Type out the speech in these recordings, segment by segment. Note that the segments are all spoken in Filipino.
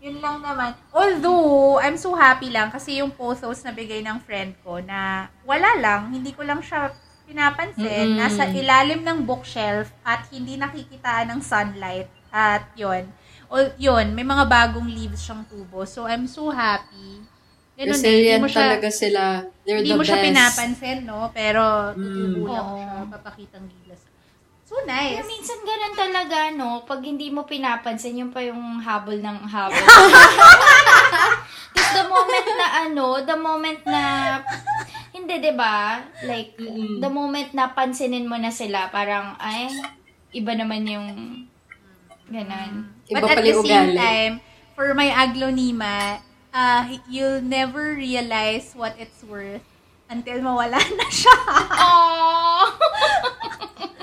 Yun lang naman. Although, I'm so happy lang kasi yung photos na bigay ng friend ko na wala lang, hindi ko lang siya pinapansin. Mm-mm. Nasa ilalim ng bookshelf at hindi nakikitaan ng sunlight. At yun. O, yun, may mga bagong leaves siyang tubo. So, I'm so happy. Ganun eh, Resilient mo siya, talaga sila. They're hindi the mo siya best. pinapansin, no? Pero, Mm. tutubo lang Oo. siya. Papakitang gilas. So, nice. Kaya minsan ganun talaga, no? Pag hindi mo pinapansin, yun pa yung habol ng habol. Tapos the moment na ano, the moment na, hindi, 'di ba Like, Mm-mm. the moment na pansinin mo na sila, parang, ay, iba naman yung, ganun. Iba But at the yung same ugali. time, for my aglonema, uh, you'll never realize what it's worth until mawala na siya. Aww!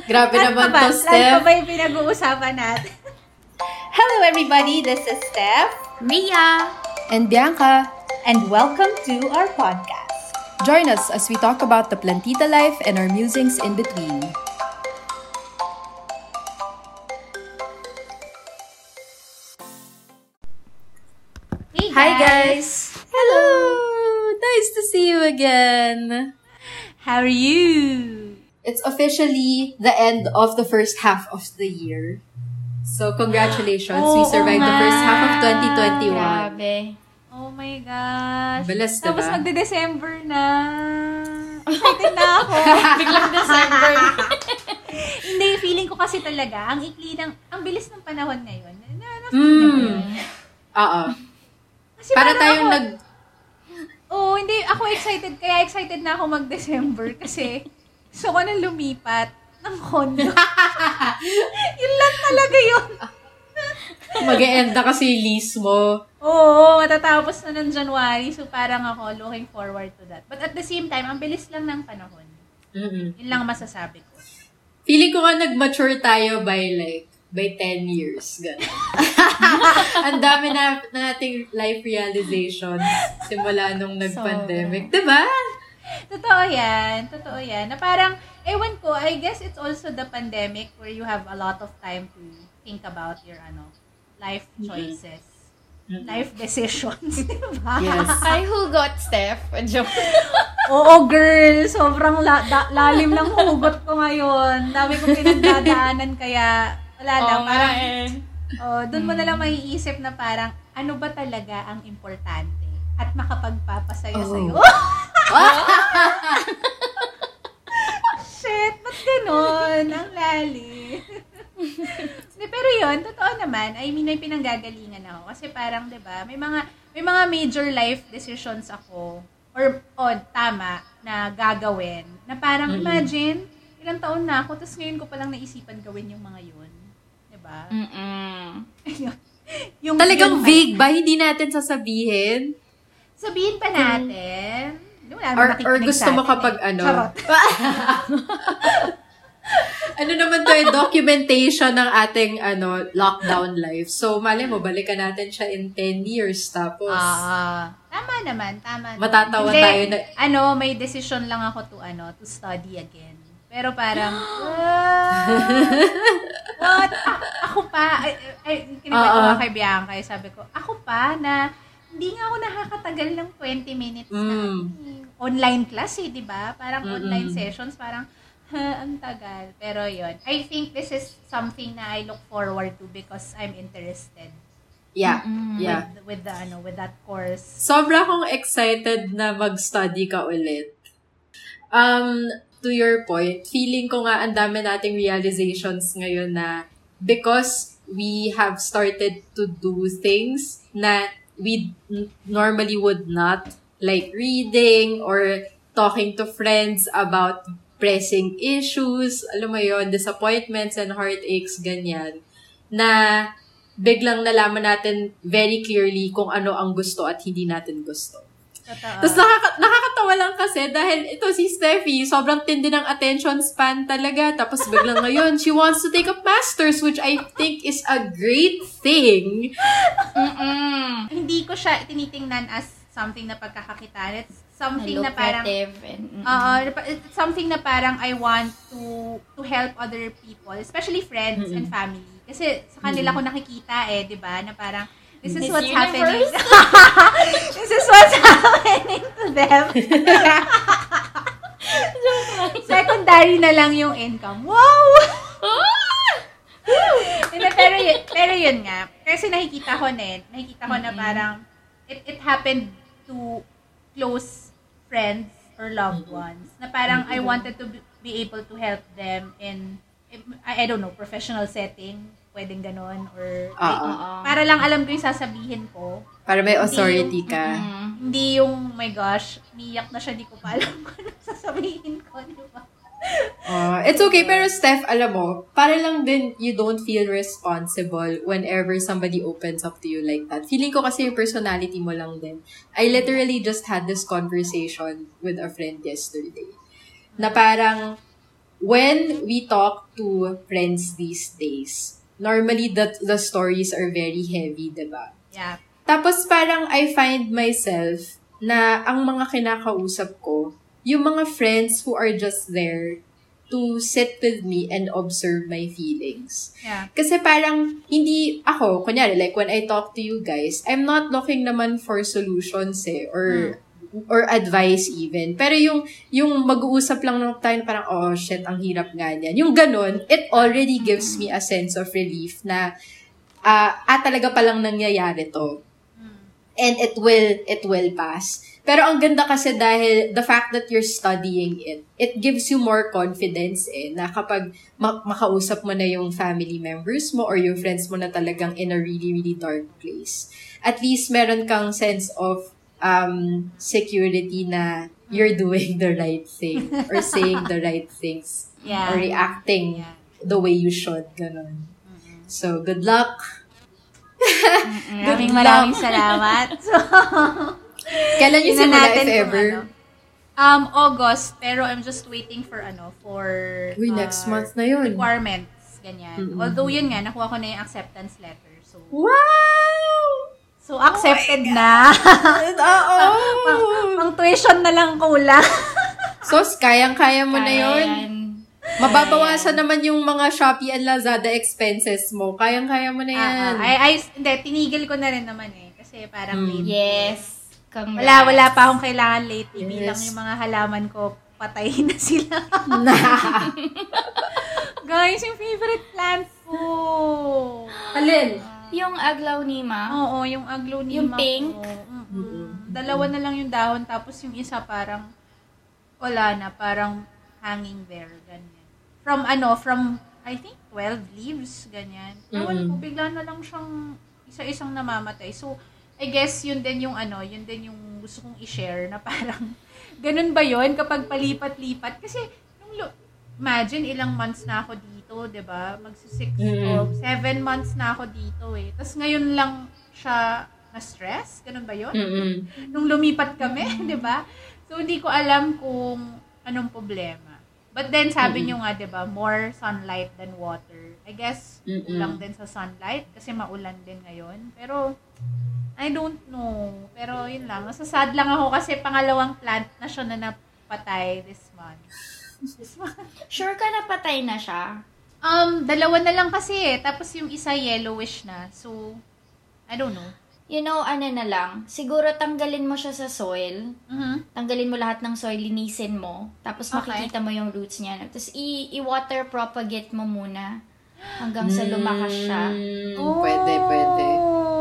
Grabe Lahat naman ba? to, Lahat pa ba yung pinag-uusapan natin? Hello everybody, this is Steph. Mia, And Bianca, And welcome to our podcast. join us as we talk about the plantita life and our musings in between. Hey Hi guys! Hello! Nice to see you again. How are you? It's officially the end of the first half of the year. So congratulations, we Oo survived the nga. first half of 2021. Grabe. Oh my gosh. Bilis, Tapos diba? magde-December na. Excited na ako. Biglang December. Hindi, feeling ko kasi talaga, ang ikli ng, ang bilis ng panahon ngayon. Na, na, Mm. Oo. Kasi Para tayong ako- nag... Oo, hindi. Ako excited. Kaya excited na ako mag-December kasi gusto ko na lumipat ng condo. yun lang talaga yun. Mag-e-end na kasi yung lease mo. Oo, matatapos na ng January. So parang ako looking forward to that. But at the same time, ang bilis lang ng panahon. Mm-mm. Yun lang masasabi ko. Feeling ko nga nag-mature tayo by like, by 10 years. Ganun. Ang dami na nating life realizations simula nung nag-pandemic. Diba? Totoo yan. Totoo yan. Na parang, ewan ko, I guess it's also the pandemic where you have a lot of time to think about your ano life choices. Mhm. Life decisions. diba? Yes. Ay, who got Steph? Joke. Oo, girl. Sobrang la- da- lalim ng hugot ko ngayon. Dami kong pinagdadaanan kaya wala lang. Nga parang, eh. oh, doon mo na lang maiisip na parang, ano ba talaga ang importante? At makapagpapasaya Oh. sa'yo. Shit, ba't ganon? Ang lali. Pero yun, totoo naman. I mean, may pinanggagalingan ako. Kasi parang, di ba, may mga, may mga major life decisions ako, or, oh, tama, na gagawin, na parang, Mm-mm. imagine, ilang taon na ako, tapos ngayon ko palang naisipan gawin yung mga yun. Di ba? Mm-mm. yung, Talagang yung- vague ba? Hindi natin sasabihin? Sabihin pa natin. Wala naman Or, or gusto mo kapag eh. ano? Ano naman to eh, documentation ng ating ano lockdown life. So, mali mo, balikan natin siya in 10 years. Tapos, Ah, tama naman, tama. naman. Matatawa Hindi, tayo na- Ano, may decision lang ako to, ano, to study again. Pero parang, what? what? A- ako pa, ay, ay, kinikwento ko kay Bianca, eh, sabi ko, ako pa na, hindi nga ako nakakatagal ng 20 minutes na Mm. Online class eh, di ba? Parang Mm-mm. online sessions, parang, ha, ang tagal. Pero yon I think this is something na I look forward to because I'm interested yeah, Mm-mm. yeah. with, with the, ano, with that course. Sobra akong excited na mag-study ka ulit. Um, to your point, feeling ko nga ang dami nating realizations ngayon na because we have started to do things na we normally would not, like reading or talking to friends about pressing issues, alam mo yon disappointments and heartaches, ganyan, na biglang nalaman natin very clearly kung ano ang gusto at hindi natin gusto. Totoo. Tapos nakaka- nakakatawa lang kasi dahil ito si Steffi, sobrang tindi ng attention span talaga. Tapos biglang ngayon, she wants to take up masters, which I think is a great thing. Mm-mm. hindi ko siya tinitingnan as something na pagkakakitaan. It's something na parang and. Oo, it's something na parang I want to to help other people, especially friends and family. Kasi sa kanila ko nakikita eh, 'di ba, na parang This is Miss what's Universe? happening. this is what's happening to them. Secondary na lang yung income. Wow! Hindi, pero, yun, pero yun nga. Kasi nakikita ko na nakikita ko na parang it, it happened to close friends or loved ones na parang I wanted to be- able to help them in, I, I don't know, professional setting, pwedeng ganon, or like, Oo. Oo. para lang alam ko yung sasabihin ko. Para may authority Hindi ka. Mm. Hindi yung, my gosh, niyak na siya, di ko pa alam kung ano sasabihin ko, di ba? Uh, it's okay, pero Steph, alam mo, para lang din you don't feel responsible whenever somebody opens up to you like that. Feeling ko kasi yung personality mo lang din. I literally just had this conversation with a friend yesterday. Na parang, when we talk to friends these days, normally the, the stories are very heavy, diba? Yeah. Tapos parang I find myself na ang mga kinakausap ko, yung mga friends who are just there to sit with me and observe my feelings. Yeah. Kasi parang hindi ako, kunyari, like when I talk to you guys, I'm not looking naman for solutions eh, or or advice even. Pero yung yung mag-uusap lang ng tayo parang, oh shit, ang hirap nga niyan. Yung ganun, it already gives me a sense of relief na, ah, ah talaga palang nangyayari to and it will it will pass. Pero ang ganda kasi dahil the fact that you're studying it, it gives you more confidence eh, na kapag ma- makausap mo na yung family members mo or yung friends mo na talagang in a really, really dark place. At least meron kang sense of um, security na you're doing the right thing or saying the right things Yeah. or reacting Yeah. the way you should. Ganun. So, good luck. Maraming maraming salamat. So, Kailan yung Tingnan simula, natin if ever? ano. Um, August, pero I'm just waiting for ano, for Uy, next uh, month na yun. requirements, ganyan. Mm-mm. Although yun nga, nakuha ko na yung acceptance letter. So, Wow! so accepted na. Oo! pang, pang tuition na lang kulang. Sos, kayang-kaya mo na Kaya yun. yan. Mababawasan naman yung mga Shopee and Lazada expenses mo. Kayang-kaya mo na yan. Ah, ah. ay, ay, hindi, tinigil ko na rin naman eh. Kasi parang Mm. Yes. Congrats. Wala, wala pa akong kailangan late. Yes. Bilang yung mga halaman ko, patay na sila. Na. Guys, yung favorite plant ko. Alin? Yung aglaw ni ma. Oo, yung aglonema Yung pink? ko. Mm-mm. Dalawa na lang yung dahon, tapos yung isa parang wala na, parang hanging there, ganyan. From ano, from, I think, 12 leaves, ganyan. Ewan Mm-mm. ko, bigla na lang siyang isa-isang namamatay. So, I guess yun din yung ano, yun din yung gusto kong i-share na parang, ganun ba yun kapag palipat-lipat? Kasi, nung, lo- imagine ilang months na ako dito, 'di ba? Magsi-six Mm. o seven months na ako dito eh. Tapos ngayon lang siya na-stress, ganun ba yun? Mm-mm. Nung lumipat kami, 'di ba? So hindi ko alam kung anong problema. But then sabi Mm-mm. niyo nga 'di ba, more sunlight than water. I guess Mm-mm. kulang din sa sunlight kasi maulan din ngayon. Pero I don't know. Pero yun lang. Nasasad lang ako kasi pangalawang plant na siya na napatay this month. This month. Sure ka na patay na siya? Um, dalawa na lang kasi eh. Tapos yung isa yellowish na. So, I don't know. You know, ano na lang. Siguro tanggalin mo siya sa soil. Mhm. Tanggalin mo lahat ng soil, linisin mo. Tapos Okay. makikita mo yung roots niya. Tapos i- i-water propagate mo muna. Hanggang sa lumakas siya. Mm, Pwede, pwede.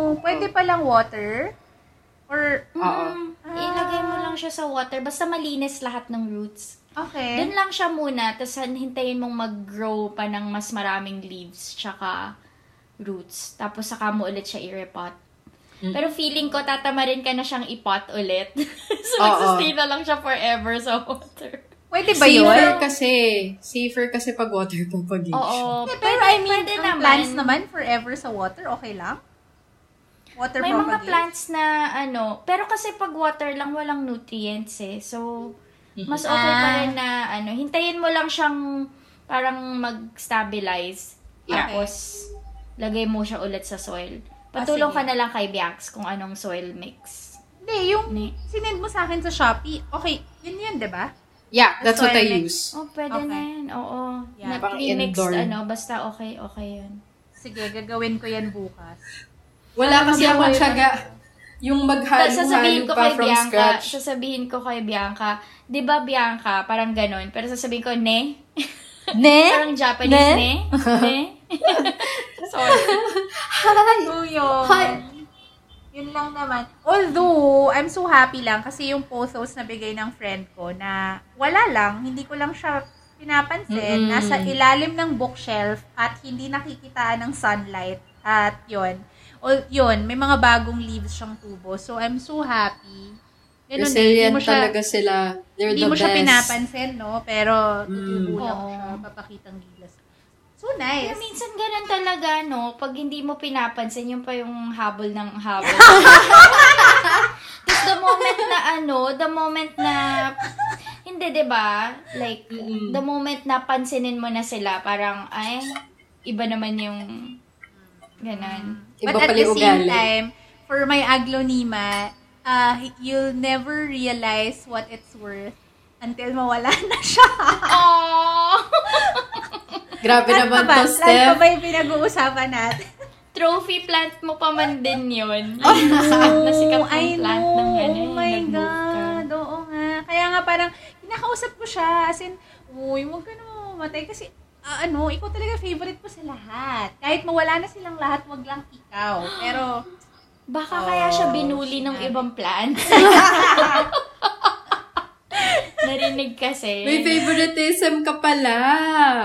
Oh, Pwede palang water? Or, Oo. Mm, ilagay mo lang siya sa water. Basta malinis lahat ng roots. okay. Doon lang siya muna. Tapos hintayin mong mag-grow pa ng mas maraming leaves. Tsaka roots. Tapos saka mo ulit siya i-repot. Mm. Pero feeling ko, tatamarin ka na siyang ipot ulit. so, Oo. magsustay na lang siya forever sa water. Pwede ba Safer yun? kasi. Safer kasi pag water propagation. Oo. Eh, Pero pero I mean, pwede ang naman. plants naman forever sa water, okay lang? Water May mga propagate? plants na ano, pero kasi pag water lang walang nutrients eh. So mas okay pa Ah. rin na ano, hintayin mo lang siyang parang mag-stabilize. Yeah. Tapos lagay mo siya ulit sa soil. Patulong Ah, ka na lang kay Biax kung anong soil mix. Hindi, yung Ni. sinend mo sa akin sa Shopee, okay, yun yun, di ba? Yeah, that's what I use. Oh, pwede Okay. na yan. Oo. Yeah. Na pre-mixed ano, basta okay, okay yun. Sige, gagawin ko yan bukas. Wala kasi ako tiyaga. Yung maghalo-halo sasabihin ko pa kay from Bianca, scratch. sasabihin ko kay Bianca, 'di ba Bianca, parang ganon. Pero sasabihin ko, ne? Ne? Parang Japanese, ne? Ne? Sorry. So, yun. Hi. Yun lang naman. Although, I'm so happy lang kasi yung photos na bigay ng friend ko na wala lang, hindi ko lang siya pinapansin. Mm-mm. Nasa ilalim ng bookshelf at hindi nakikitaan ng sunlight. At yun. O, yun, may mga bagong leaves siyang tubo. So, I'm so happy. Ganun din, Resilient hindi mo siya, talaga sila. They're hindi the mo best. siya pinapansin, no? Pero, Mm. tutubo lang Oo. siya. Papakitang gilas. So, nice. Pero minsan ganun talaga, no? Pag hindi mo pinapansin, yun pa yung habol ng habol. Tapos the moment na ano, the moment na, hindi, 'di ba Like, Mm-mm. the moment na pansinin mo na sila, parang, ay, iba naman yung, ganun. Iba But at the yung same ugali. time, for my aglonema, uh, you'll never realize what it's worth until mawala na siya. Aww! Grabe Lahat naman pa ba? to, Lahat pa Steph. ba yung pinag-uusapan natin? Trophy plant mo pa man din yun. I Yung nasikat na sikat know, I ng plant ng ano, Oh yung my nag-move ka. God. Oo nga. Kaya nga parang, kinakausap ko siya. As in, uy, huwag ka na mamatay. Kasi, ah, ano, ikaw talaga favorite ko sa lahat. Kahit mawala na silang lahat, wag lang ikaw. Pero, Baka Oh, kaya siya binuli ng ibang plants. Narinig kasi. May favoritism ka pala.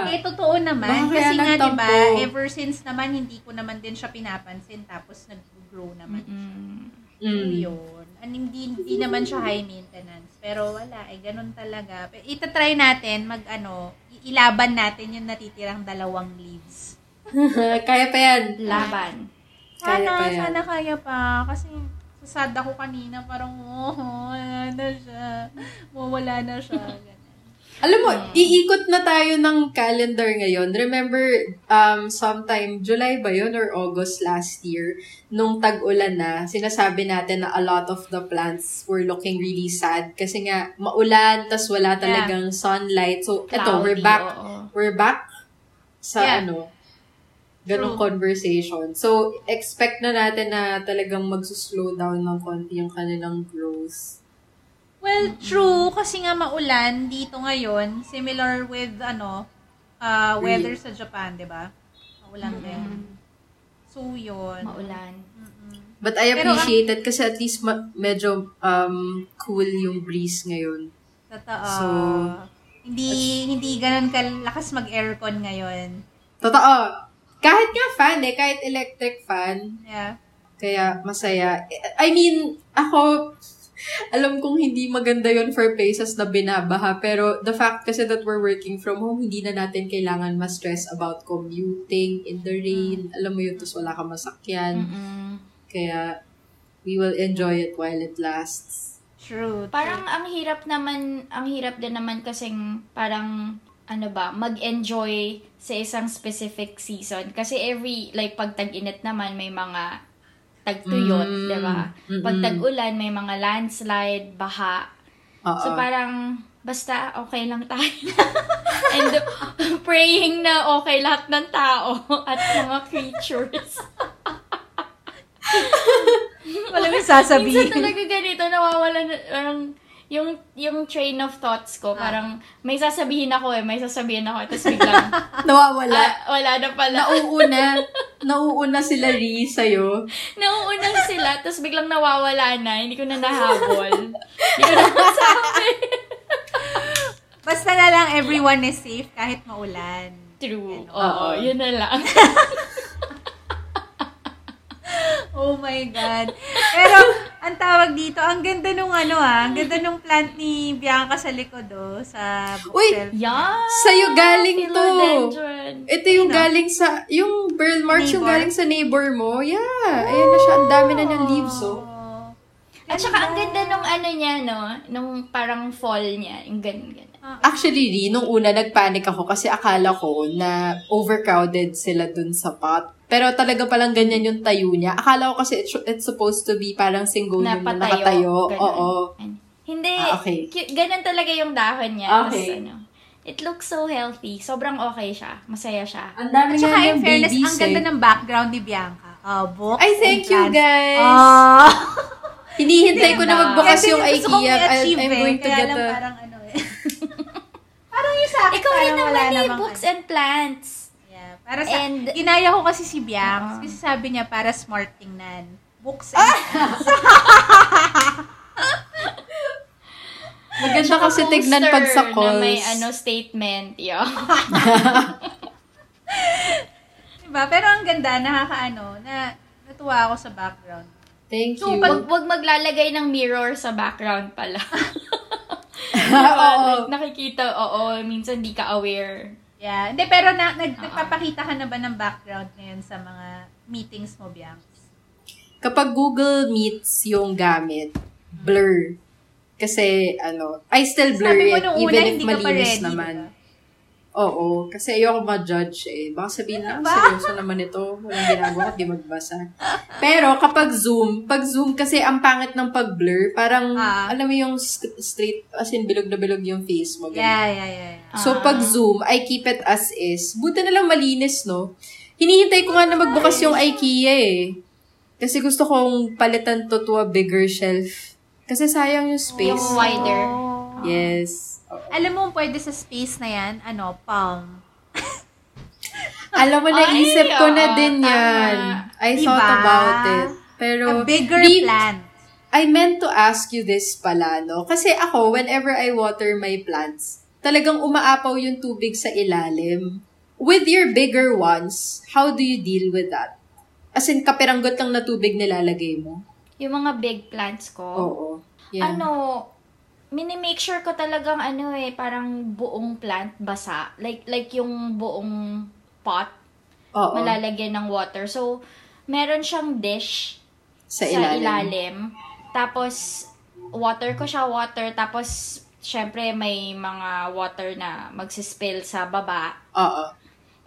Eh, totoo naman. Baka kaya kasi nga, di ba, ever since naman, hindi ko naman din siya pinapansin. Tapos, nag-grow naman. Mm. So, Mm. yun. And hindi, hindi naman siya high maintenance. Pero wala, eh, ganun talaga. Itatry natin, mag, ano, ilaban natin yung natitirang dalawang leaves. Kaya pa yan. Laban. Kaya Sana, pa yan. sana kaya pa. Kasi, sasad ako kanina, parang, oh, wala na siya. Mawala na siya. Alam mo, iikot na tayo ng calendar ngayon. Remember, um, sometime, July ba yun or August last year, nung tag-ulan na, sinasabi natin na a lot of the plants were looking really sad kasi nga, maulan, tas wala talagang sunlight. So, eto, we're Cloudy, back, oo. we're back sa Yeah. ano, ganong True. conversation. So, expect na natin na talagang magsuslow down ng konti yung kanilang growth. Well, true. Kasi nga maulan dito ngayon. Similar with, ano, uh, weather sa Japan, di ba? Maulan din. So, yun. Maulan. Mm-mm. But I Pero, appreciate it kasi at least ma- medyo um, cool yung breeze ngayon. Totoo. So, hindi hindi ganun kalakas mag-aircon ngayon. Totoo. Kahit nga fan eh, kahit electric fan. Yeah. Kaya masaya. I mean, ako, alam kong hindi maganda yon for places na binabaha. Pero the fact kasi that we're working from home, hindi na natin kailangan ma-stress about commuting in the rain. Alam mo yun, tapos wala ka masakyan. Mm-mm. Kaya we will enjoy it while it lasts. True. Parang ang hirap naman, ang hirap din naman kasing parang ano ba, mag-enjoy sa isang specific season. Kasi every, like, pag tag-init naman, may mga tagtuyot, Mm, di ba? Pag tag-ulan, may mga landslide, baha. Oo. So, parang, basta okay lang tayo. And praying na okay lahat ng tao at mga creatures. Wala may Minsan sasabihin. talaga ganito, nawawala na, parang, yung, yung train of thoughts ko, parang, may sasabihin ako eh, may sasabihin ako, tapos biglang, Nawawala. ah, wala na pala. nauuna, nauuna sila Ri sa'yo. Nauuna sila, tapos biglang nawawala na, hindi ko na nahabol. hindi ko na masabi. Basta na lang everyone is safe kahit maulan. True. Oo, oo. yun na lang. Oh my God. Pero, ang tawag dito, ang ganda nung ano ah, ang ganda nung plant ni Bianca sa likod oh, sa bookshelf. Yan! Sa'yo galing to. Ito yung Sino? galing sa, yung Pearl March yung Neighbor? galing sa neighbor mo. Yeah. Ayan na siya. Ang dami na niyang leaves, oh. At saka ang ganda nung ano niya, no? Nung parang fall niya. Yung ganun, ganun. Actually, Ri, nung una, nagpanic ako kasi akala ko na overcrowded sila dun sa pot. Pero talaga palang ganyan yung tayo niya. Akala ko kasi it's, it's supposed to be parang single na nakatayo. ganun. Oo. Hindi. Ah, okay. Ganun talaga yung dahon niya. Okay. Tas, ano, it looks so healthy. Sobrang okay siya. Masaya siya. Ang dami At saka in fairness, babies ang ganda eh. ng background ni Bianca. uh, books Ay, thank you, guys. Ah. Hinihintay ko na magbukas Kasi yung IKEA. I-achieve I'm eh, going to get a... parang ano eh. parang yung sa akin, Ikaw rin naman eh, books ano. and plants. Para sa, And- ginaya ko kasi si Bianx, Ah. kasi sabi niya para smart tingnan. Books Ah! and plans. Maganda kasi tignan pag sa calls. Na may ano, statement. Yeah. diba? Pero ang ganda, nakakaano, na natuwa ako sa background. Thank So, you. Wag, wag maglalagay ng mirror sa background pala. Oo. like, nakikita, oo, minsan di ka aware. Yeah. Hindi, pero na, nag, nagpapakita ka na ba ng background ngayon sa mga meetings mo, Bianx? Kapag Google Meets yung gamit, blur. Kasi, ano, I still blur Sabi mo it, even una, if hindi ka pa malinis ready, naman. diba? Oo, kasi ayoko ma-judge eh. Baka sabihin na, ba? seryoso naman ito. Walang ginagawa, di magbasa. Pero kapag Zoom, pag Zoom kasi ang pangit ng pag-blur, parang, Ah. alam mo yung st- straight, as in bilog na bilog yung face mo. ganun. Yeah, yeah, yeah. yeah. So, Ah. pag Zoom, I keep it as is. Buti na lang malinis, no? Hinihintay ko nga na magbukas yung IKEA eh. Kasi gusto kong palitan to to a bigger shelf. Kasi sayang yung space. Yung wider. Oh. Yes. Alam mo, pwede sa space na yan, ano, palm. Alam mo, Ay, naisip ko na oo, din tama. yan. I Diba? thought about it. Pero, A bigger di- plant. I meant to ask you this pala, no? Kasi ako, whenever I water my plants, talagang umaapaw yung tubig sa ilalim. With your bigger ones, how do you deal with that? As in, kapiranggot lang na tubig nilalagay mo? Yung mga big plants ko. Oo. Yeah. Ano, mini-make sure ko talagang ano eh, parang buong plant basa. Like, like yung buong pot, Oo. malalagyan ng water. So, meron siyang dish Sa sa ilalim. ilalim. Tapos, water ko siya, water. Tapos, syempre, may mga water na magsispill sa baba. Oo.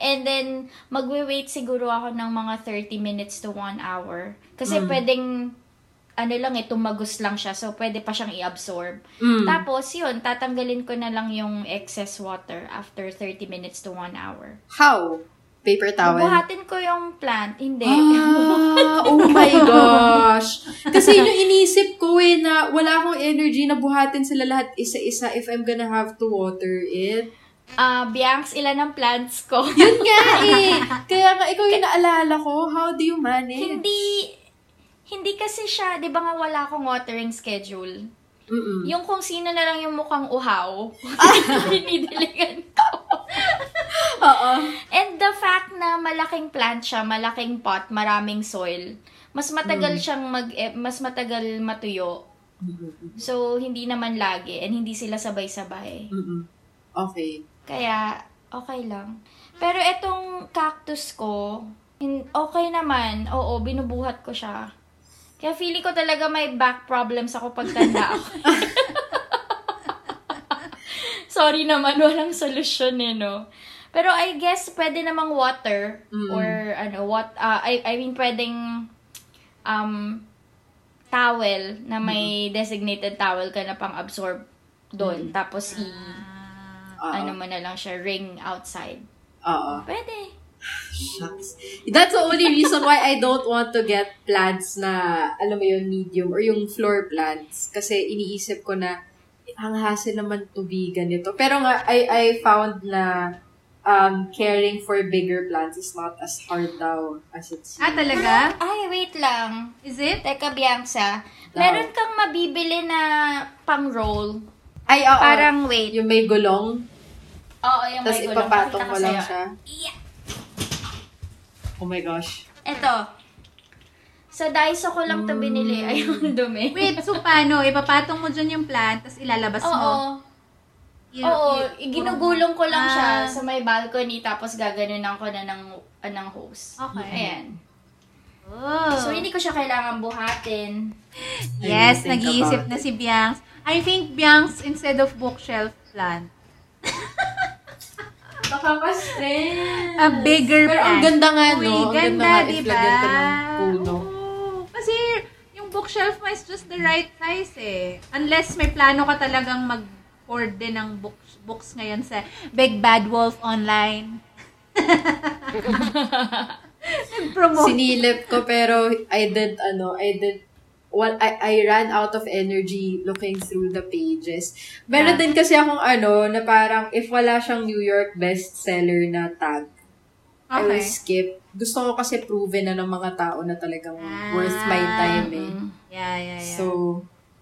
And then, magwe-wait siguro ako ng mga 30 minutes to 1 hour. Kasi Mm. pwedeng, ano lang eh, tumagos lang siya. So, pwede pa siyang i-absorb. Mm. Tapos, yun, tatanggalin ko na lang yung excess water after 30 minutes to 1 hour. How? Paper towel? Buhatin ko yung plant. Hindi. Ah, oh my gosh. Kasi yun yung inisip ko eh, na wala akong energy na buhatin sila lahat isa-isa if I'm gonna have to water it. Ah, Bianx, ilan ang plants ko? Yun nga eh. Kaya nga, ikaw yung naalala ko. How do you manage? hindi, hindi kasi siya, di ba nga wala akong watering schedule? Mm-mm. Yung kung sino na lang yung mukhang uhaw, dinidiligan ko. Oo. And the fact na malaking plant siya, malaking pot, maraming soil, mas matagal siyang mag, eh, mas matagal matuyo. So, hindi naman lagi and hindi sila sabay-sabay. Mm-mm. Okay. Kaya, okay lang. Pero etong cactus ko, okay naman. Oo, binubuhat ko siya. Kaya feeling ko talaga may back problems ako pag tanda ako. Sorry naman, walang solusyon eh, no? Pero I guess pwede namang water Mm. or ano, what, ah, I, I mean pwedeng um, towel na may designated towel ka na pang absorb doon. Tapos i, Oo. ano mo na lang siya, ring outside. Oo. Pwede. Shucks. That's the only reason why I don't want to get plants na, alam mo yun, medium or yung floor plants. Kasi iniisip ko na, ang hassle naman tubigan nito. Pero nga, I, I found na um, caring for bigger plants is not as hard daw as it seems. Ah, talaga? Ay, wait lang. Is it? Teka, Bianca. Daw. Meron kang mabibili na pang roll. Ay, oo. Parang, wait. Yung may gulong, Oo, yung tapos may gulong. ipapatong Pakita mo lang siya. Yeah. Oh my gosh. Ito. Sa Daiso ko lang to binili. Mm. Ayun, dumi. Wait, so paano? Ipapatong mo dyan yung plant, tapos ilalabas mo. Oo. You- Oo, you- ginugulong ko lang siya Ah. sa may balcony tapos gaganunan ko na ng, ah, ng hose. Okay. Ayan. Oh. So, hindi ko siya kailangan buhatin. Yes, I didn't think nag-iisip about na si Bianx. I think Bianx instead of bookshelf plant. Baka mas stress. A bigger Pero ang ganda nga, no? Uy, Ang ganda, ganda nga di if ba? lagyan ka ng puno. Oo. Kasi yung bookshelf mo is just the right size eh. Unless may plano ka talagang mag-hoard din ng books, books ngayon sa Big Bad Wolf online. Promote. Sinilip ko pero I did ano, I did well, I, I ran out of energy looking through the pages. Meron Yeah. din kasi akong ano, na parang if wala siyang New York bestseller na tag, I will Okay. skip. Gusto ko kasi proven na ng mga tao na talagang Ah, worth my time eh. Mm. Yeah, yeah, yeah. So,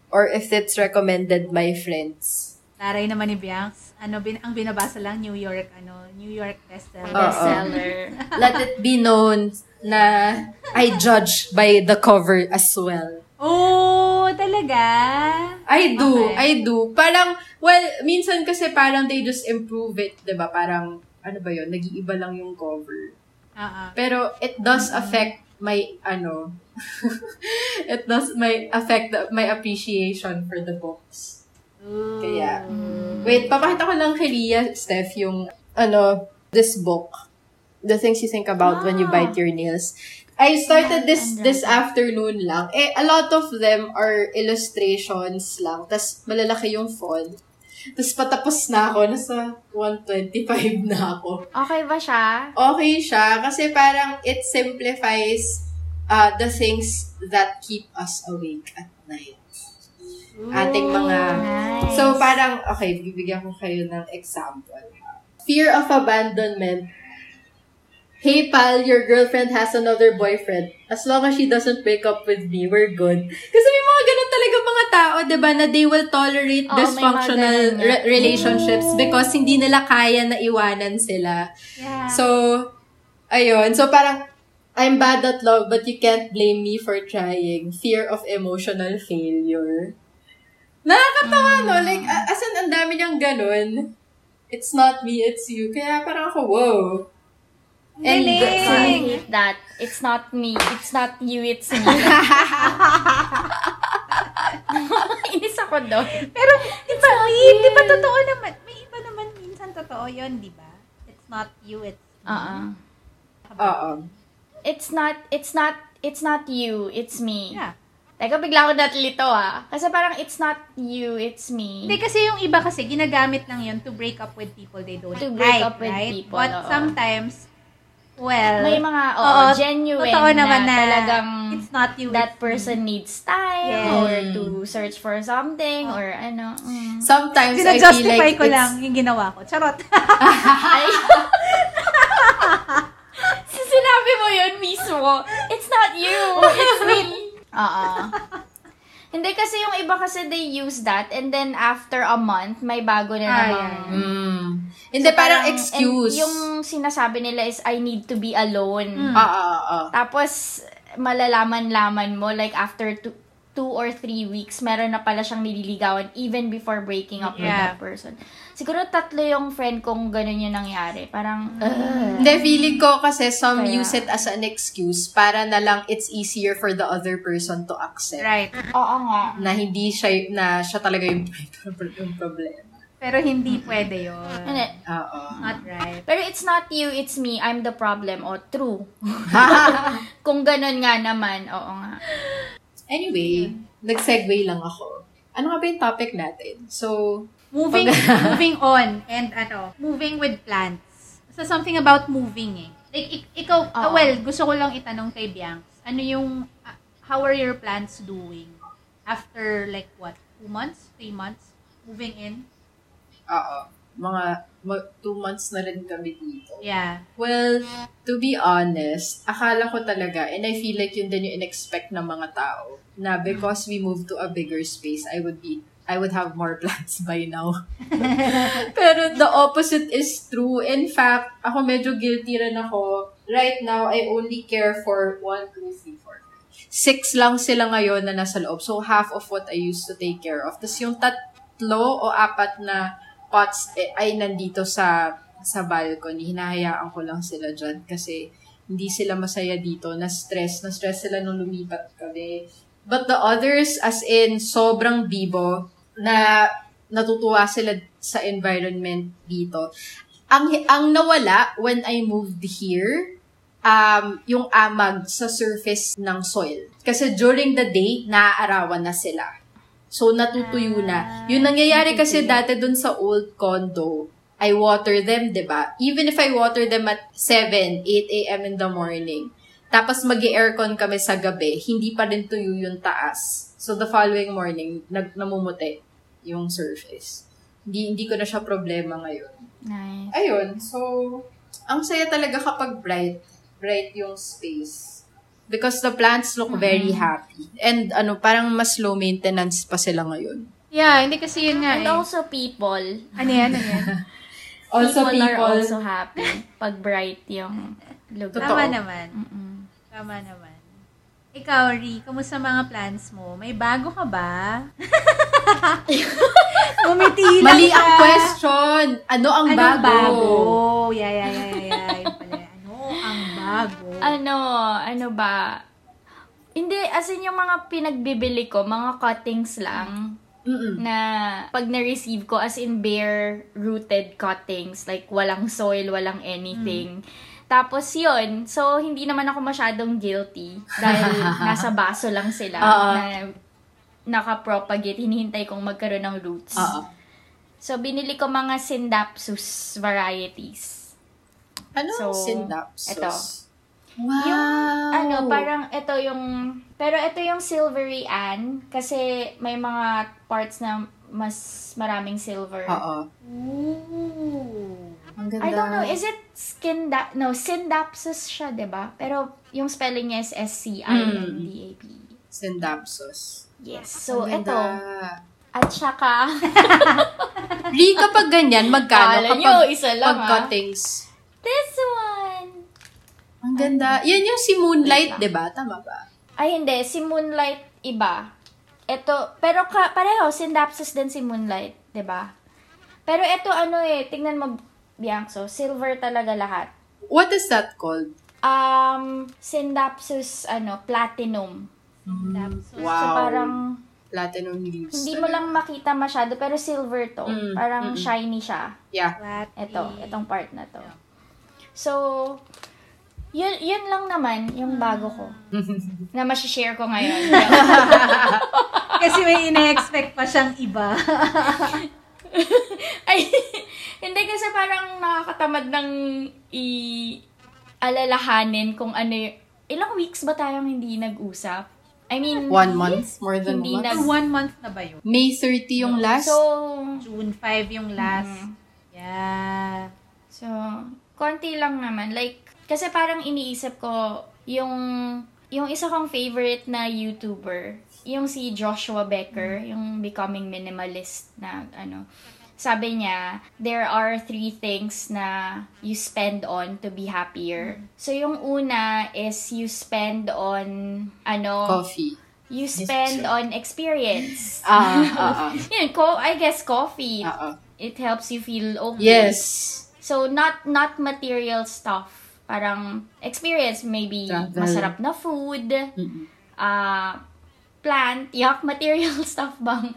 or if it's recommended by friends. Taray naman ni Bianx. Ano, bin, ang binabasa lang, New York, ano, New York bestseller. Oo. Bestseller. Let it be known na I judge by the cover as well. Oh, talaga? I do, Okay. I do. Parang, well, minsan kasi parang they just improve it, ba Parang, ano ba yun, nag-iiba lang yung cover. Oo. Pero it does affect my, ano, it does my affect the, my appreciation for the books. Ooh. Kaya, wait, papakita ko lang kay Ria, Steph, yung, ano, this book. The things you think about when you Ah. bite your nails. I started this this afternoon lang. Eh, a lot of them are illustrations lang. Tapos, malalaki yung font. Tapos, patapos na ako. Nasa 125 na ako. Okay ba siya? Okay siya. Kasi parang it simplifies uh, the things that keep us awake at night. Ating mga... Nice. So, parang, okay, bibigyan ko kayo ng example. Fear of abandonment. Hey pal, your girlfriend has another boyfriend. As long as she doesn't break up with me, we're good. Kasi may mga ganun talaga mga tao, di ba, na they will tolerate Oo, may mga dysfunctional ganun re- relationships because hindi nila kaya na iwanan sila. Yeah. So, ayun. So, parang, I'm bad at love, but you can't blame me for trying. Fear of emotional failure. Nakakatawa, no? Like, a- as in, ang dami niyang ganun. It's not me, it's you. Kaya parang ako, whoa. And, Galing! So, I hate that. It's not me. It's not you. It's me. Inis ako doon. Pero, di ba, may, di ba totoo naman? May iba naman minsan totoo yun, di ba? It's not you, it's Uh-uh. Oo. It's not, it's not, it's not you. It's me. Yeah. Teka, bigla ako natlito ah. Kasi parang it's not you, it's me. Hindi kasi yung iba kasi ginagamit lang yun to break up with people they don't To break like, up with right? people, But oo. sometimes, well, May mga, oo, oo, genuine totoo naman na, na talagang it's not you, that person needs time Yes. or to search for something or ano. Mm. Sometimes I feel like ko it's, lang yung ginawa ko. Charot. Sinabi mo yun mismo. It's not you. It's me. Oo. Hindi kasi yung iba kasi they use that and then after a month, may bago na Ah, namang... yeah. mm, hindi, parang, excuse. and yung sinasabi nila is, I need to be alone. Mm. Oo, oo, oo. Tapos, malalaman-laman mo, like after two, two or three weeks, meron na pala siyang nililigawan even before breaking up with Yeah. that person. Siguro tatlo yung friend kong ganun yung nangyari. Parang, ugh. Hindi, feeling ko kasi some Kaya- use it as an excuse para na lang it's easier for the other person to accept. right. Oo nga. Na hindi siya, na siya talaga yung, yung problema. Pero hindi pwede yun. Oo. Not right. Pero it's not you, it's me. I'm the problem. O, true. Kung ganun nga naman, oo nga. Anyway, nag-segue lang ako. Ano nga ba yung topic natin? So, Moving, Pag- moving on and ano, moving with plants. So something about moving eh. Like, ik- ikaw, Oo. well, gusto ko lang itanong kay Bianx, ano yung, ah, how are your plants doing? After like what, two months, three months, moving in? oo. Mga, mag, two months na rin kami dito. Yeah. Well, to be honest, akala ko talaga, and I feel like yun din yung in-expect ng mga tao, na because we moved to a bigger space, I would be, I would have more plants by now. Pero the opposite is true. In fact, ako medyo guilty rin ako. Right now, I only care for one, two, three, four. Six lang sila ngayon na nasa loob. So, half of what I used to take care of. Tapos yung tatlo o apat na pots eh, ay nandito sa sa balcony. Hinahayaan ko lang sila dyan kasi hindi sila masaya dito. Na-stress. Na-stress sila nung lumipat kami. But the others, as in, sobrang bibo na natutuwa sila sa environment dito. Ang, ang nawala when I moved here, um, yung amag sa surface ng soil. Kasi during the day, naaarawan na sila. So, natutuyo na. Yung nangyayari kasi dati dun sa old condo, I water them, 'di ba? Even if I water them at 7, 8 a.m. in the morning, tapos mag aircon kami sa gabi, hindi pa rin tuyo yung taas. So, the following morning, nag namumuti yung surface. Hindi, hindi ko na siya problema ngayon. Nice. Ayun, so, ang saya talaga kapag bright, bright yung space. Because the plants look very happy. And ano, parang mas low maintenance pa sila ngayon. Yeah, hindi kasi yun nga And eh. also people. Ano yan, ano yan? Also, people, are people, also happy pag bright yung lugar. Totoo. Tama naman. Mm-mm. Tama naman. Ikaw, Ri, kamusta mga plans mo? May bago ka ba? Umiti lang mali ang question. Ano ang Anong bago? bago? Yeah, yeah, yeah, yeah, yeah. Yun pala. Ano ang bago? Ano, ano ba? Hindi, as in yung mga pinagbibili ko, mga cuttings lang. Mm-mm. na pag na-receive ko, as in bare-rooted cuttings, like walang soil, walang anything. Tapos yun, so hindi naman ako masyadong guilty dahil nasa baso lang sila Oo. na nakapropagate, hinihintay kong magkaroon ng roots. Oo. So binili ko mga Syndapsus varieties. Ano So, synapses? eto. Wow. Yung, ano, parang ito yung, pero ito yung silvery Ann, kasi may mga parts na mas maraming silver. Oo. Ooh. Ang ganda. I don't know, is it skin da- no, Syndapsus siya, 'di ba? Pero yung spelling niya is S C I N D A P. Synapses. Yes. So Ang ito, at saka Ri, kapag ganyan, magkano? Kala kapag, nyo, isa lang, pag ah. cuttings. This one. Ang ganda. Yan yung si Moonlight, di ba? Tama ba? Ay hindi, si Moonlight iba. Ito, pero ka, pareho Syndapsus din si Moonlight, 'di ba? Pero ito ano eh, tingnan mo Bianco, silver talaga lahat. What is that called? Um, Syndapsus ano, platinum. Tapos, Wow. So parang Platinum leaves. Hindi mo lang makita masyado, pero silver to. Mm, Parang mm-mm. shiny siya. Yeah. Ito, itong part na to. So, yun, yun lang naman yung bago ko. na masishare ko ngayon. Kasi may ine-expect pa siyang iba. Ay, hindi kasi parang nakakatamad ng i-alalahanin kung ano y- Ilang weeks ba tayong hindi nag-usap? I mean, One month? More than Hindi one na- month? One month na ba yun? May 30 yung last? so, June 5 yung last. Mhm. Yeah. So, konti lang naman. Like, kasi parang iniisip ko, yung, yung isa kong favorite na YouTuber, yung si Joshua Becker, yung Becoming Minimalist na, ano, sabi niya, there are three things na you spend on to be happier. So, yung una is you spend on, ano, Coffee. you spend on experience. Ah, ah, ah. Yun, co- I guess coffee. Ah, ah. It helps you feel okay. Yes. So, not not material stuff. Parang experience, maybe Travel. masarap na food, Mm-mm. ah plant, yak, material stuff bang?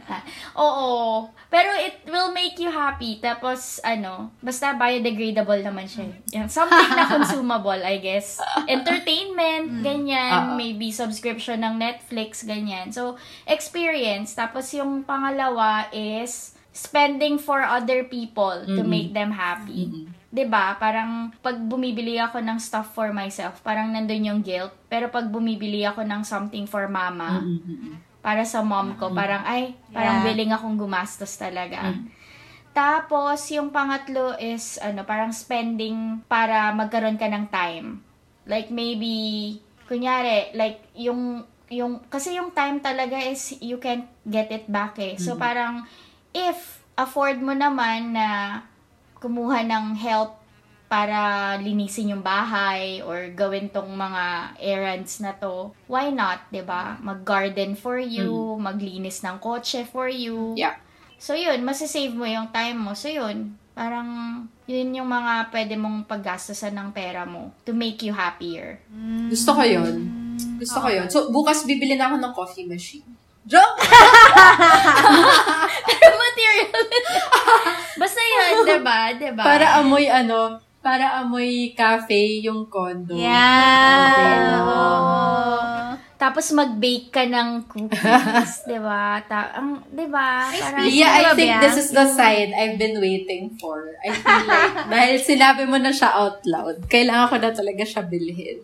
Oo. Pero it will make you happy. Tapos, ano, basta biodegradable naman siya. Yan, something na consumable, I guess. Entertainment, ganyan. Oo. Maybe subscription ng Netflix, ganyan. So, experience. Tapos, yung pangalawa is spending for other people to Mm-mm. make them happy. Mm-mm. 'Di ba? Parang pag bumibili ako ng stuff for myself, parang nandun yung guilt. Pero pag bumibili ako ng something for mama, Mm-mm. para sa mom ko, parang ay, parang Yeah. willing akong gumastos talaga. Mm. Tapos, yung pangatlo is, ano, parang spending para magkaroon ka ng time. Like, maybe, kunyari, like, yung, yung, kasi yung time talaga is, you can't get it back eh. So, parang, if afford mo naman na kumuha ng help para linisin yung bahay or gawin tong mga errands na to, why not, 'di ba? Mag-garden for you, maglinis ng kotse for you. Yeah. So yun, masasave mo yung time mo. So yun, parang yun yung mga pwede mong paggastasan ng pera mo to make you happier. Gusto ko yun. Gusto ko yun. So, bukas bibili na ako ng coffee machine. Joke! Material. Basta yun, 'di ba? 'Di ba? Para amoy ano, para amoy cafe yung condo. Yeah. Oo. Tapos mag-bake ka ng cookies, 'di ba? Ta- ang 'di ba? Yeah, I Diba, think this is the sign I've been waiting for. I feel like, dahil sinabi mo na siya out loud, kailangan ko na talaga siya bilhin.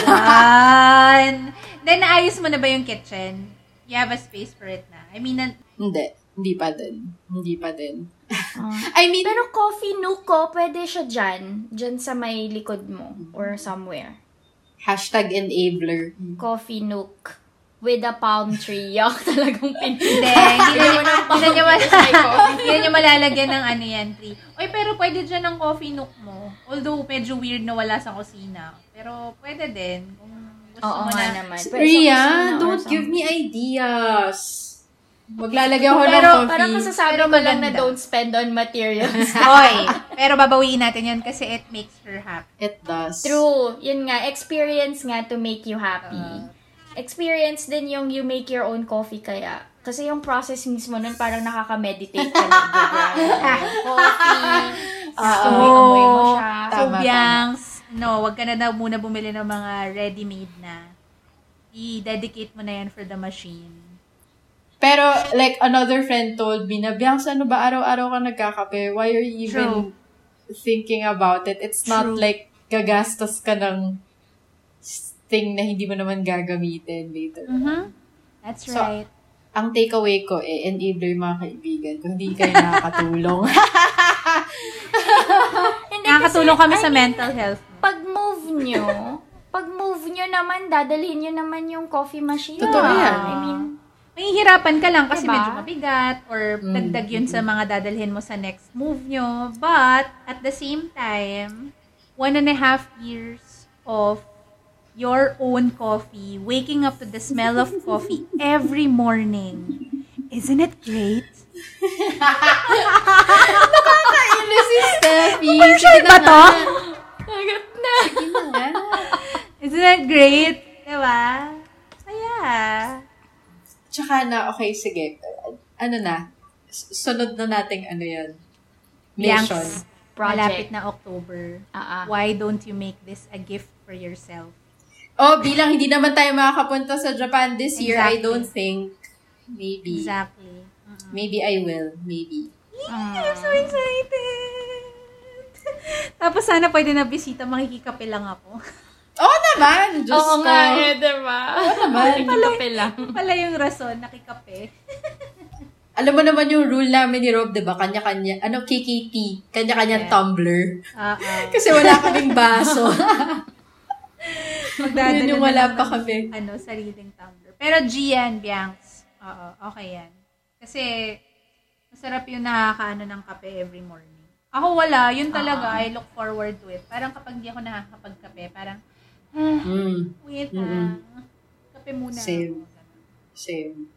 Yan. Then, naayos mo na ba yung kitchen? You have a space for it na. I mean, nan- Hindi. Hindi pa din. Hindi pa din. Oh. I mean, Pero coffee nook ko, pwede siya dyan. Dyan sa may likod mo. Or somewhere. hashtag enabler. Coffee nook. With a palm tree. Yak talagang pin... hindi. Hindi na, ang hindi palm tree niya malalagyan ng ano yan, tree. Oy, pero pwede dyan ng coffee nook mo. Although, medyo weird na wala sa kusina. Pero, pwede din. Kung gusto Oo mo nga na. naman. Pero Ria, don't give me ideas. Maglalagay ako ng Pero coffee. parang kasasabi Pero mo lang na don't spend on materials. Oy, pero babawiin natin yan kasi it makes her happy. It does. True. Yun nga, experience nga to make you happy. Uh. experience din yung you make your own coffee kaya. Kasi yung process mismo nun parang nakaka-meditate ka na. coffee. Oo. amoy-amoy mo siya. So, Tama, Biangs, no, wag ka na daw muna bumili ng mga ready-made na. I-dedicate mo na yan for the machine. Pero, like, another friend told me na, Bianca, ano ba, araw-araw ka nagkakape? Why are you even True. thinking about it? It's not True. like gagastos ka ng thing na hindi mo naman gagamitin later. Mm-hmm. That's So, right. Ang takeaway ko, eh, enabler yung mga kaibigan. Kung hindi kayo nakakatulong. Nakakatulong kami I sa mean, mental health. Pag move nyo, pag move nyo naman, dadalhin nyo naman yung coffee machine. Totoo yan. I mean, Mahihirapan ka lang kasi Diba? medyo mabigat or Mm, dagdag yun sa mga dadalhin mo sa next move nyo. But, at the same time, one and a half years of your own coffee, waking up to the smell of coffee every morning. Isn't it great? Ano si Steffi? Commercial ba to? agad na. Isn't it great? Diba? Kaya, Tsaka na, okay, sige. Ano na? Sunod na nating ano yan. Mission. Malapit Project. na October. Ah. Why don't you make this a gift for yourself? Oh, bilang hindi naman tayo makakapunta sa Japan this year, I Exactly. don't think. Maybe. Exactly. Maybe I will. Maybe. I'm so excited! Tapos sana pwede na bisita, makikikape lang ako. Oo naman! Diyos Oo ko. nga, eh, diba? Oo naman. Kape lang. Pala yung rason, nakikape. Alam mo naman yung rule namin ni Rob, di ba? Kanya-kanya, ano, KKT. Kanya-kanyang Yeah. tumbler. Ah, ah. Kasi wala kaming baso. Magdadala Yun yung wala pa kami. Ano, sariling tumbler. Pero Gian, Bianx, oo, okay yan. Kasi, masarap yung nakakaano ng kape every morning. Ako wala, yun talaga, Ah. I look forward to it. Parang kapag di ako nakakapagkape, parang, ah, Mm, wait lang. Kape muna Same. ako. same.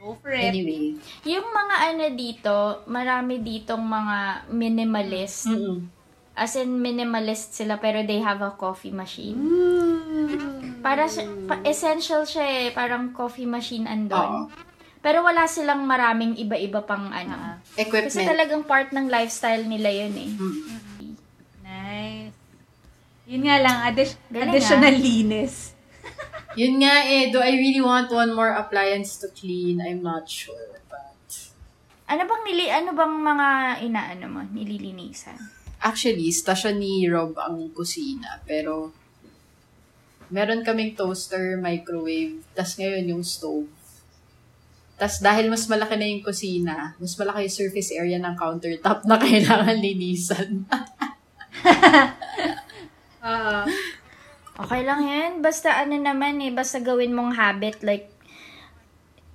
Go for it. Anyway. Yung mga ano dito, marami ditong mga minimalist. Mm-mm. As in, minimalist sila pero they have a coffee machine. Mm. Para siya, pa- essential siya eh. Parang coffee machine andon. Pero wala silang maraming iba-iba pang ano. Kasi Equipment. talagang part ng lifestyle nila yun eh. Mm. Nice. Yun nga lang, addi- Galing, additional linis. Yun nga eh, do I really want one more appliance to clean? I'm not sure. But Ano bang nili ano bang mga inaano mo nililinisan? actually, stasyon ni Rob ang kusina. Pero meron kaming toaster, microwave, tas ngayon yung stove. Tas dahil mas malaki na yung kusina, mas malaki yung surface area ng countertop na kailangan linisan. Oo. Okay lang yan. Basta ano naman eh, basta gawin mong habit like,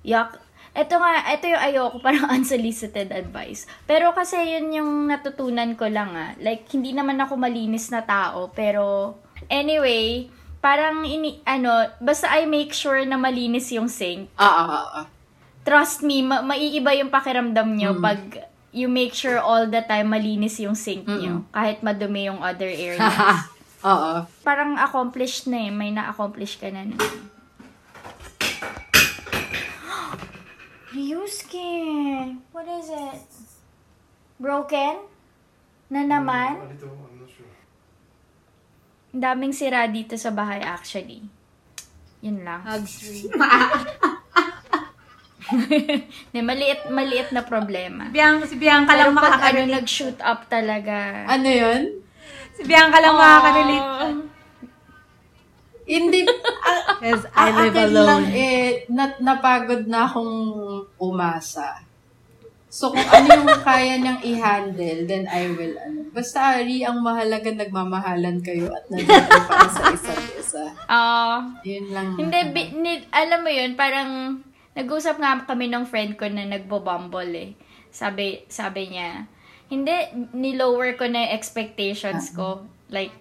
yak, ito nga, ito yung ayoko, parang unsolicited advice. Pero kasi yun yung natutunan ko lang ah. Like, hindi naman ako malinis na tao, pero anyway, parang ini, ano, basta I make sure na malinis yung sink. Ah, ah, ah. Trust me, ma- maiiba yung pakiramdam nyo Mm. pag you make sure all the time malinis yung sink nyo. Kahit madumi yung other areas. Oo. parang accomplished na eh. May na-accomplish ka na. Ryusuke! What is it? Broken? Na naman? A little, I'm not sure. Ang daming sira dito sa bahay actually. Yun lang. Hugs Hindi, maliit, maliit na problema. Biang, si Bianca lang Pero pag ano, makaka-relate. nag-shoot up talaga. Ano yun? Si Bianca lang makaka-relate. Hindi, Because a- I live akin lang alone. eh, na, napagod na akong umasa. So, kung ano yung kaya niyang i-handle, then I will, ano. Basta, Ari, ang mahalaga, nagmamahalan kayo at nandito para sa isa't isa. Ah, Yun lang. hindi, bi- ni- alam mo yun, parang, nag-usap nga kami ng friend ko na nagbo-bumble eh. Sabi, sabi niya, hindi, nilower ko na expectations ko. Like,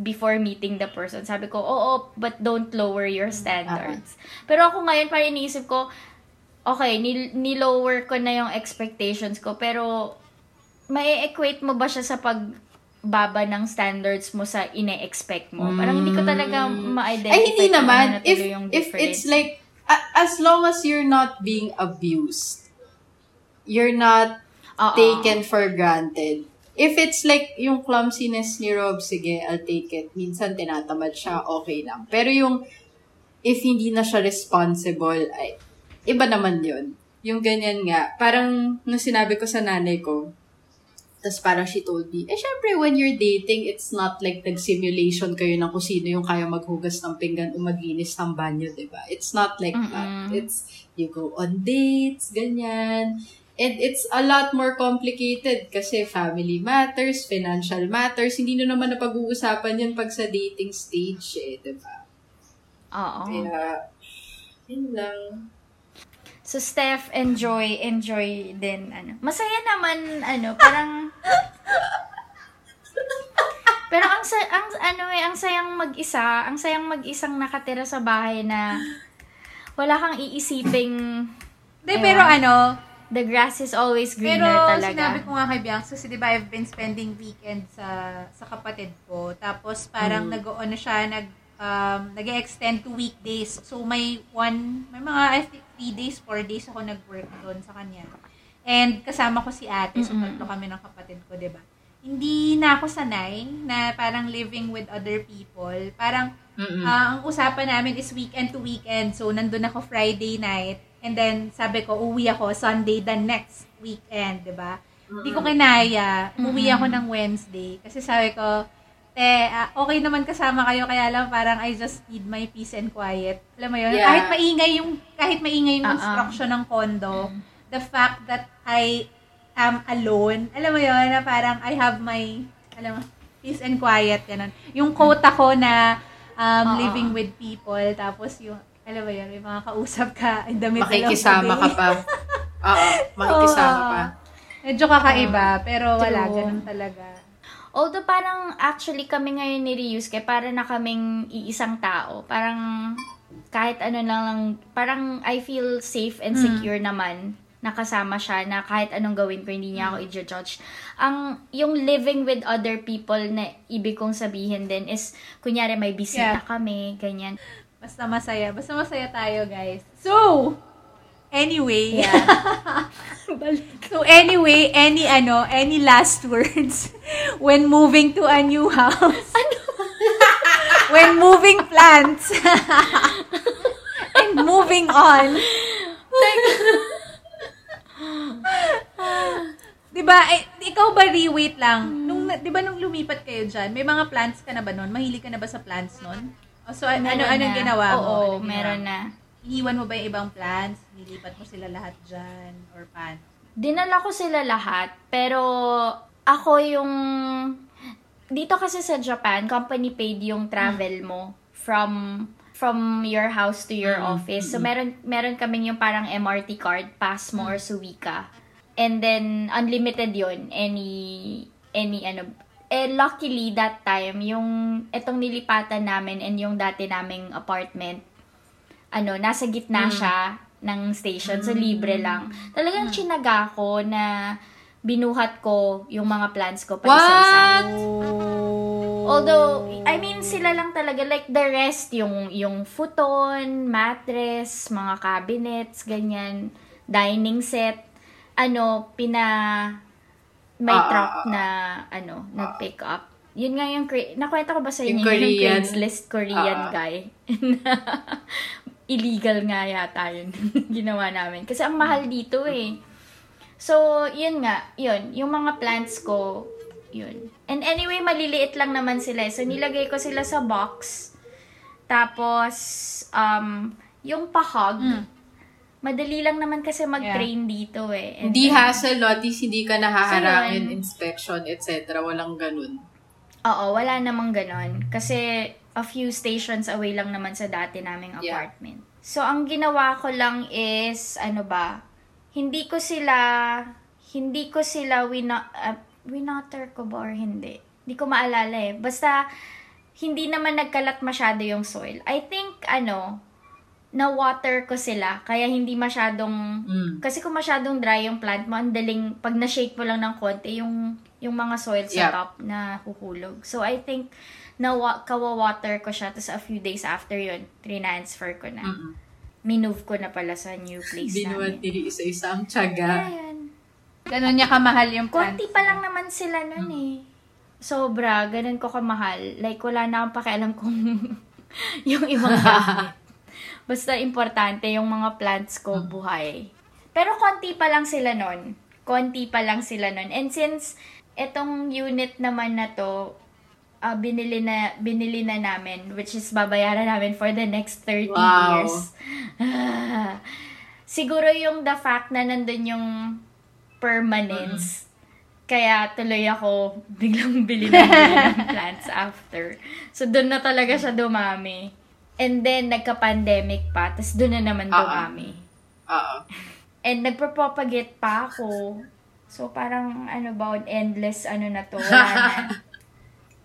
before meeting the person. Sabi ko, oo, but don't lower your standards. Pero ako ngayon, parang iniisip ko, okay, nil- nilower ko na yung expectations ko, pero may equate mo ba siya sa pagbaba ng standards mo sa ine-expect mo? Parang hindi ko talaga ma-identify Ay, hindi ano naman. na If, yung if it's like, as long as you're not being abused, you're not Oo. taken for granted. If it's like yung clumsiness ni Rob, sige, I'll take it. Minsan tinatamad siya, okay lang. Pero yung if hindi na siya responsible, ay, iba naman yun. Yung ganyan nga, parang nung sinabi ko sa nanay ko, tapos parang she told me, eh syempre when you're dating, it's not like nag-simulation kayo ng kung sino yung kaya maghugas ng pinggan o maglinis ng banyo, ba? It's not like that. Mm-mm. It's, you go on dates, ganyan. And it's a lot more complicated kasi family matters, financial matters. Hindi na naman napag-uusapan yun pag sa dating stage eh, di ba? Oo. Kaya, yun lang. So, Steph, enjoy, enjoy din, ano. Masaya naman, ano, parang... Pero ang, sa, ang, ano eh, ang sayang mag-isa, ang sayang mag-isang nakatira sa bahay na wala kang iisiping Hindi, pero ano, the grass is always pero greener talaga. sinabi ko nga kay Bianca, kasi di ba I've been spending weekend sa sa kapatid ko. Tapos parang Mm. nag-ano siya, nag um, nag-extend to weekdays. So may one, may mga I think three days, four days ako nag-work doon sa kanya. And kasama ko si ate, so tatlo kami ng kapatid ko, di ba? Hindi na ako sanay na parang living with other people. Parang Mm-mm. Ah, ang usapan namin is weekend to weekend. So, nandun ako Friday night. And then, sabi ko, uwi ako Sunday the next weekend, di ba? Hindi ko kinaya. Umuwi ako ng Wednesday. Kasi sabi ko, te, ah, okay naman kasama kayo, kaya lang parang I just need my peace and quiet. Alam mo yun? Yeah. Kahit maingay yung, kahit maingay yung construction ng condo, the fact that I am alone, alam mo yun, na parang I have my, alam mo, peace and quiet, ganun. Yung quote ako na, um, Oo. living with people, tapos yung, alam mo yun, may mga kausap ka in the middle Makikisama of ka the day. pa. Oo, makikisama Oo. pa. Medyo kakaiba, pero wala, ganun talaga. Although parang actually kami ngayon ni Ryusuke, para na kaming iisang tao. Parang kahit ano lang lang, parang I feel safe and secure naman nakasama siya na kahit anong gawin ko, hindi niya ako i-judge. Ang, yung living with other people na ibig kong sabihin din is, kunyari may bisita Yeah. kami, ganyan. Basta masaya. Basta masaya tayo, guys. So, anyway. so, anyway, any ano, any last words when moving to a new house? when moving plants. and moving on. Di ba, eh, ikaw ba, Ri, wait lang. Nung, di ba nung lumipat kayo dyan, may mga plants ka na ba nun? Mahilig ka na ba sa plants nun? O, so, ano, Meron anong na. ginawa mo? Oo, Anong ginawa meron na. Iniwan mo ba yung ibang plants? Nilipat mo sila lahat dyan? Or paano? Dinala ko sila lahat, pero ako yung... Dito kasi sa Japan, company paid yung travel mo from from your house to your office. So meron meron kaming yung parang MRT card, pass mo or Suica. And then unlimited 'yon any any ano eh luckily that time yung etong nilipatan namin and yung dati naming apartment ano, nasa gitna siya ng station. So, libre lang. Talagang chinaga ko na binuhat ko yung mga plans ko pa isa-isa. Although, I mean, sila lang talaga. Like, the rest, yung, yung futon, mattress, mga cabinets, ganyan, dining set, ano, pina, may Ah, truck ah, ah. na, ano, nag-pick up. yun nga yung, nakwenta ko ba sa Yung inyo yung, Korean? Craigslist Korean Ah. guy? Illegal nga yata yun ginawa namin. Kasi ang mahal dito eh. So, yun nga, yun. Yung mga plants ko, yun. And anyway, maliliit lang naman sila. eh. So, nilagay ko sila sa box. Tapos, um, yung pahog, Mm. madali lang naman kasi mag-train dito eh. And Hindi then- hassle, least hindi ka nahaharangin, So, yun. inspection, etc. Walang ganun. Oo, wala namang ganon. Kasi a few stations away lang naman sa dati naming Yeah. apartment. So, ang ginawa ko lang is, ano ba, hindi ko sila, hindi ko sila wina, uh, winoter ko ba or hindi? Hindi ko maalala eh. Basta, hindi naman nagkalat masyado yung soil. I think, ano, na-water ko sila. Kaya hindi masyadong Mm. kasi kung masyadong dry yung plant mo, ang daling, pag na-shake mo lang ng konti, yung, yung mga soil sa Yeah. top na huhulog. So, I think, na kawa-water ko siya, tapos a few days after yun, transfer ko na. Mm-mm. Minove ko na pala sa new place Binuwan namin. nili isa-isa ang tiyaga. Ayan. Ganun niya kamahal yung plants. Konti pa lang naman sila nun eh. Sobra, ganun ko kamahal. Like, wala na akong pakialam kung yung ibang gamit. Basta importante yung mga plants ko buhay. Pero konti pa lang sila nun. Konti pa lang sila nun. And since etong unit naman na to, ah, binili na binili na namin which is babayaran namin for the next 30 Wow. years. Siguro yung the fact na nandun yung permanence. Kaya tuloy ako biglang bili na ng plants after. So, doon na talaga siya dumami. And then, nagka-pandemic pa. Tapos, doon na naman dumami. Oo. And nagpropagate pa ako. So, parang, ano ba, endless, ano na to, wala na.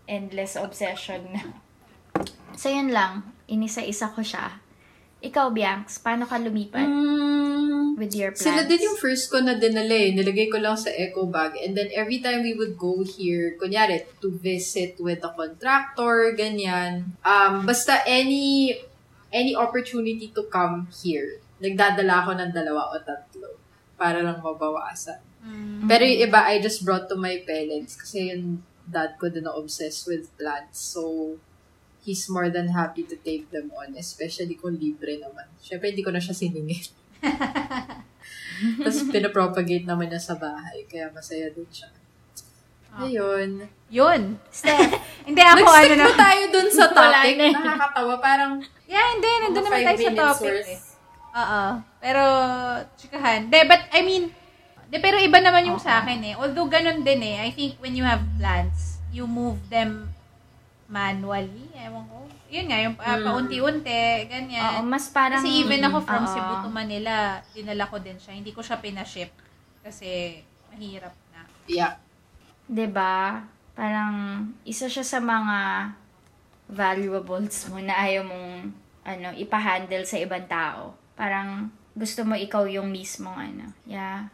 Endless obsession na. So, yun lang. Inisa-isa ko siya. Ikaw, Bianx, paano ka lumipat Mm, with your plants? Sila din yung first ko na dinala eh. Nilagay ko lang sa eco bag. And then every time we would go here, kunyari, to visit with a contractor, ganyan. Um, basta any any opportunity to come here, nagdadala ako ng dalawa o tatlo para lang mabawasan. Mm. Pero yung iba, I just brought to my parents kasi yung dad ko din na obsessed with plants. So, he's more than happy to take them on, especially kung libre naman. Siyempre, hindi ko na siya siningil. Tapos, pinapropagate naman niya sa bahay, kaya masaya din siya. Ayun. Yun. Steph, Hindi ako, ano Nag-stick na. na tayo dun sa topic. eh. Nakakatawa. Parang, Yeah, hindi. Nandun naman tayo sa topic eh. Oo. Pero, chikahan. De, but, I mean, de, pero iba naman yung sa akin eh. Although, ganun din eh. I think when you have plants, you move them manually. Ewan ko. Yun nga, yung uh, Mm. paunti-unti, ganyan. oo, mas parang... Kasi even ako from Oo. Cebu to Manila, dinala ko din siya. Hindi ko siya pinaship. Kasi, mahirap na. yeah. 'Di ba? Parang isa siya sa mga valuables mo na ayaw mong ano, ipa-handle sa ibang tao. Parang gusto mo ikaw yung mismong ano. Yeah.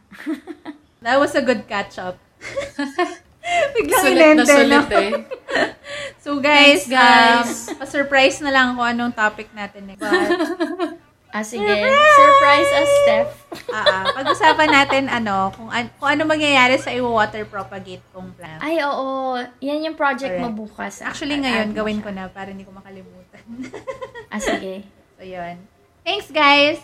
That was a good catch-up. Biglang Sulit na inente, sulit no? eh. So guys, Thanks, guys. um, pa-surprise na lang kung anong topic natin next. But, Ah, sige. Surprise us, Steph. ah, ah, pag-usapan natin ano, kung, an- kung ano mangyayari sa i-water propagate kong plant. Ay, oo. Yan yung project Correct. mo bukas. Actually Add ngayon, mo gawin siya. ko na para hindi ko makalimutan. Ah, sige. so yun. Thanks guys!